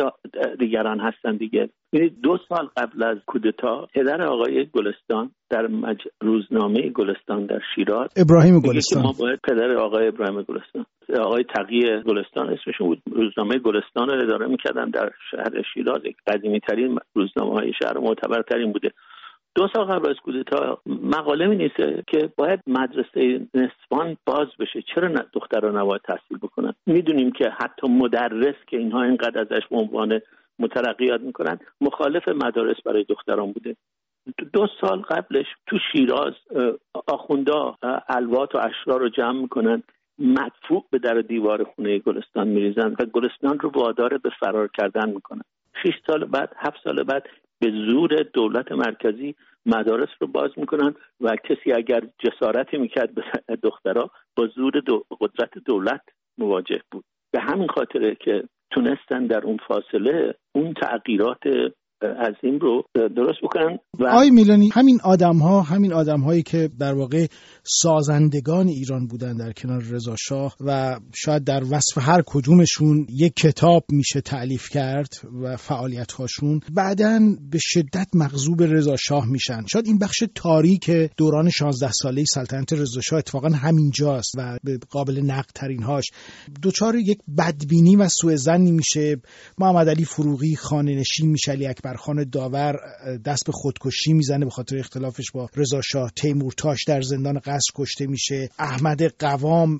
دیگران هستن دیگه. یعنی دو سال قبل از کودتا پدر آقای گلستان در مج... روزنامه گلستان در شیراز ابراهیم گلستان ما باید پدر آقای ابراهیم گلستان آقای تقی گلستان اسمشون بود. روزنامه گلستان رو اداره می‌کردن در شهر شیراز. قدیمی ترین روزنامه های شهر معتبرترین بوده. دو سال قبل از کودتا مقاله می نیسه که باید مدرسه نسوان باز بشه. چرا دختران نباید تحصیل بکنن؟ می‌دونیم که حتی مدرس که اینها اینقدر ازش به عنوان مترقیات می‌کنن مخالف مدارس برای دختران بوده. دو سال قبلش تو شیراز آخوندا الوات و اشرار رو جمع می‌کنن. مدفوع به در دیوار خونه گلستان میریزن و گلستان رو وادار به فرار کردن می‌کنن. شش سال بعد هفت سال بعد به زور دولت مرکزی مدارس رو باز می‌کنن و کسی اگر جسارتی می‌کرد به دخترها با زور دو قدرت دولت مواجه بود. به همین خاطره که تونستن در اون فاصله اون تغییرات عظیم رو درست بکنن و آی میلانی همین آدم ها همین آدم هایی که در واقع سازندگان ایران بودن در کنار رضا شاه و شاید در وصف هر کدومشون یک کتاب میشه تعلیف کرد و فعالیت هاشون بعدا به شدت مغضوب رضا شاه میشن. شاید این بخش تاریک دوران 16 ساله سلطنت رضا شاه اتفاقا همینجاست و به قابل نقد ترین هاش دوچار یک بدبینی و سوء میشه. محمد علی فروغی خانه نشین میشه علی اکبر خان داور دست به خودکشی می‌زنه به خاطر اختلافش با رضا شاه. تیمورتاش در زندان قصر کشته میشه. احمد قوام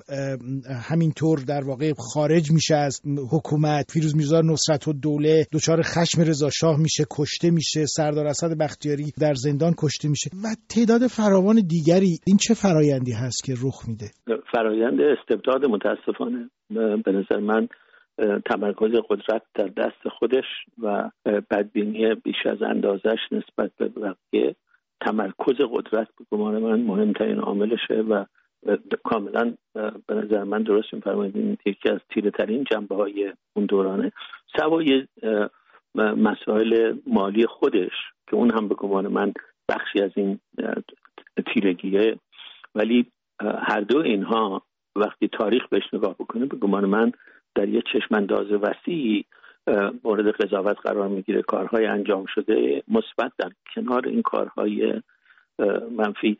همینطور در واقع خارج میشه از حکومت. فیروز میرزا نصرت و دوله دچار خشم رضا شاه میشه کشته میشه. سردار اسد بختیاری در زندان کشته میشه. و تعداد فراوان دیگری این چه فرایندی هست که رخ میده؟ فرایند استبداد متاسفانه به نظر من تمرکز قدرت در دست خودش و بدبینی بیش از اندازش نسبت به بقیه. تمرکز قدرت به گمان من مهمترین عاملشه و کاملا به نظر من درست میفرمایید. یکی از تیره ترین جنبه های اون دورانه. سوای مسائل مالی خودش که اون هم به گمان من بخشی از این تیرگیه. ولی هر دو اینها وقتی تاریخ بهش نگاه بکنه به گمان من در یه چشمانداز وسیعی مورد قضاوت قرار می‌گیره. کارهای انجام شده مثبت در کنار این کارهای منفی.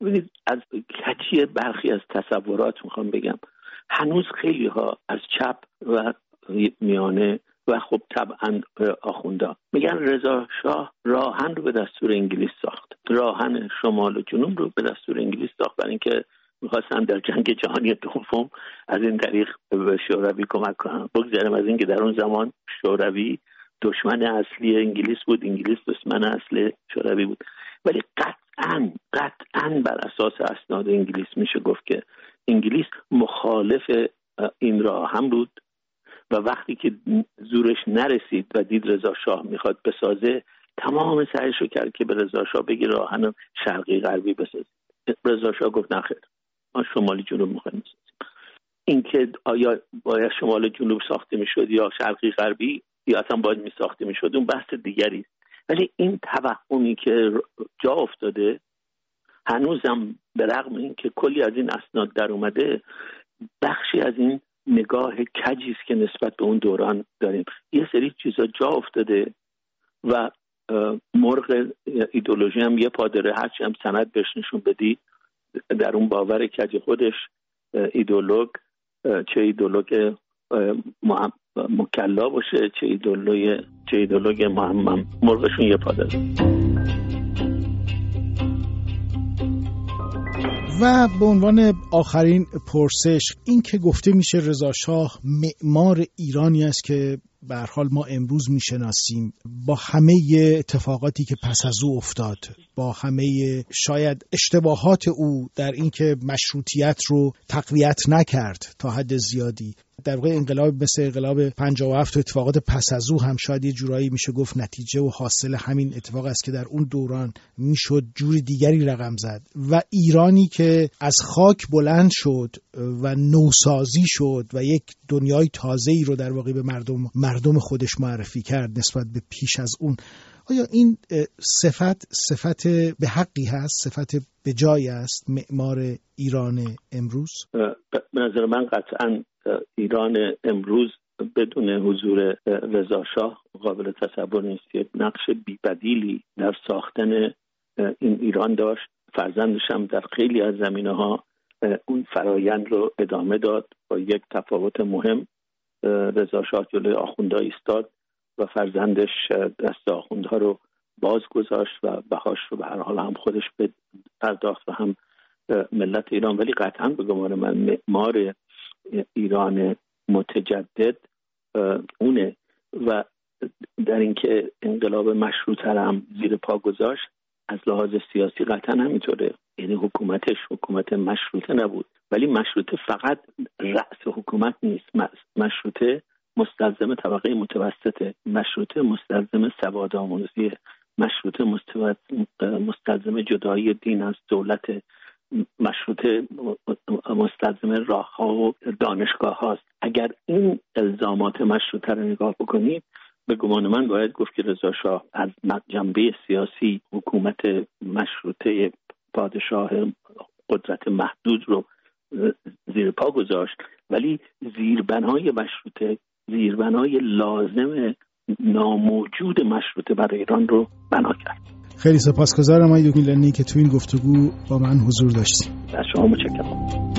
ببینید از کچی برخی از تصورات می‌خوام بگم. هنوز خیلی ها از چپ و میانه و خب طبعا آخوندا میگن رضا شاه راهن رو به دستور انگلیس ساخت. راهن شمال و جنوب رو به دستور انگلیس ساخت. برای اینکه می‌خواستن در جنگ جهانی دوم از این طریق به شوروی کمک کنن بگذارم از اینکه در اون زمان شوروی دشمن اصلی انگلیس بود. انگلیس دشمن اصلی شوروی بود. ولی قطعا قطعا بر اساس اسناد انگلیس میشه گفت که انگلیس مخالف این راه هم بود و وقتی که زورش نرسید و دید رضا شاه می‌خواد بسازه تمام سعیش رو کرد که به رضا شاه بگی راهن شرقی غربی بسازه. رضا شاه گفت نخیر ما شمالی جنوب می‌خوایم اینکه آیا باید شمال جنوب ساخته می‌شد یا شرقی غربی یا اصلا باید می ساخته می‌شد اون بحث دیگری ولی این توهمی که جا افتاده هنوزم به رغم اینکه کلی از این اسناد در اومده بخشی از این نگاه کجی است که نسبت به اون دوران داریم. یه سری چیزا جا افتاده و مرغ ایدولوژی هم یه پادره هرچی هم سند بهش نشون بدی در اون باور کج خودش ایدولوگ چه ایدولوگ مکلا باشه چه ایدولوگ چه ایدولوگ مرغشون یه پادره و به عنوان آخرین پرسش این که گفته میشه رضا شاه معمار ایرانی است که به حال ما امروز می‌شناسیم با همه اتفاقاتی که پس از او افتاد. با همه شاید اشتباهات او در اینکه مشروطیت رو تقویت نکرد تا حد زیادی. در واقع انقلاب مثل انقلاب 57 و اتفاقات پس از او هم شاید یه جورایی میشه گفت نتیجه و حاصل همین اتفاق است که در اون دوران می‌شد جور دیگری رقم زد. و ایرانی که از خاک بلند شد و نوسازی شد و یک دنیای تازه ای رو در واقع به مردم مردم خودش معرفی کرد نسبت به پیش از اون آیا این صفت صفت به حقی هست؟ صفت به جای است معمار ایران امروز؟ به نظر من قطعا ایران امروز بدون حضور رضا شاه قابل تصور نیست. یک نقش بیبدیلی در ساختن این ایران داشت. فرزندش هم در خیلی از زمینه ها اون فرایند رو ادامه داد. با یک تفاوت مهم رضا شاه جلوی آخونده ایستاد. و فرزندش دست آخوندها رو باز گذاشت و بهاش رو به هر حال هم خودش پرداخت و هم ملت ایران. ولی قطعا به گمان من معمار ایران متجدد اونه و در اینکه انقلاب مشروطه هم زیر پا گذاشت از لحاظ سیاسی قطعا همینطوره. یعنی حکومتش حکومت مشروطه نبود. ولی مشروطه فقط رأس حکومت نیست. مشروطه مستلزم طبقه متوسطه مشروطه مستلزم سواد آموزی مشروطه مستلزم جدایی دین از دولت مشروطه مستلزم راه ها و دانشگاه هاست. اگر این الزامات مشروطه رو نگاه بکنید به گمان من باید گفت که رضا شاه از جنبه سیاسی حکومت مشروطه پادشاه قدرت محدود رو زیر پا گذاشت. ولی زیربنای مشروطه زیربنای لازم ناموجود مشروطه برای ایران رو بنا کرد. خیلی سپاسگزارم آقای دکتر که تو این گفتگو با من حضور داشتیم از شما متشکرم.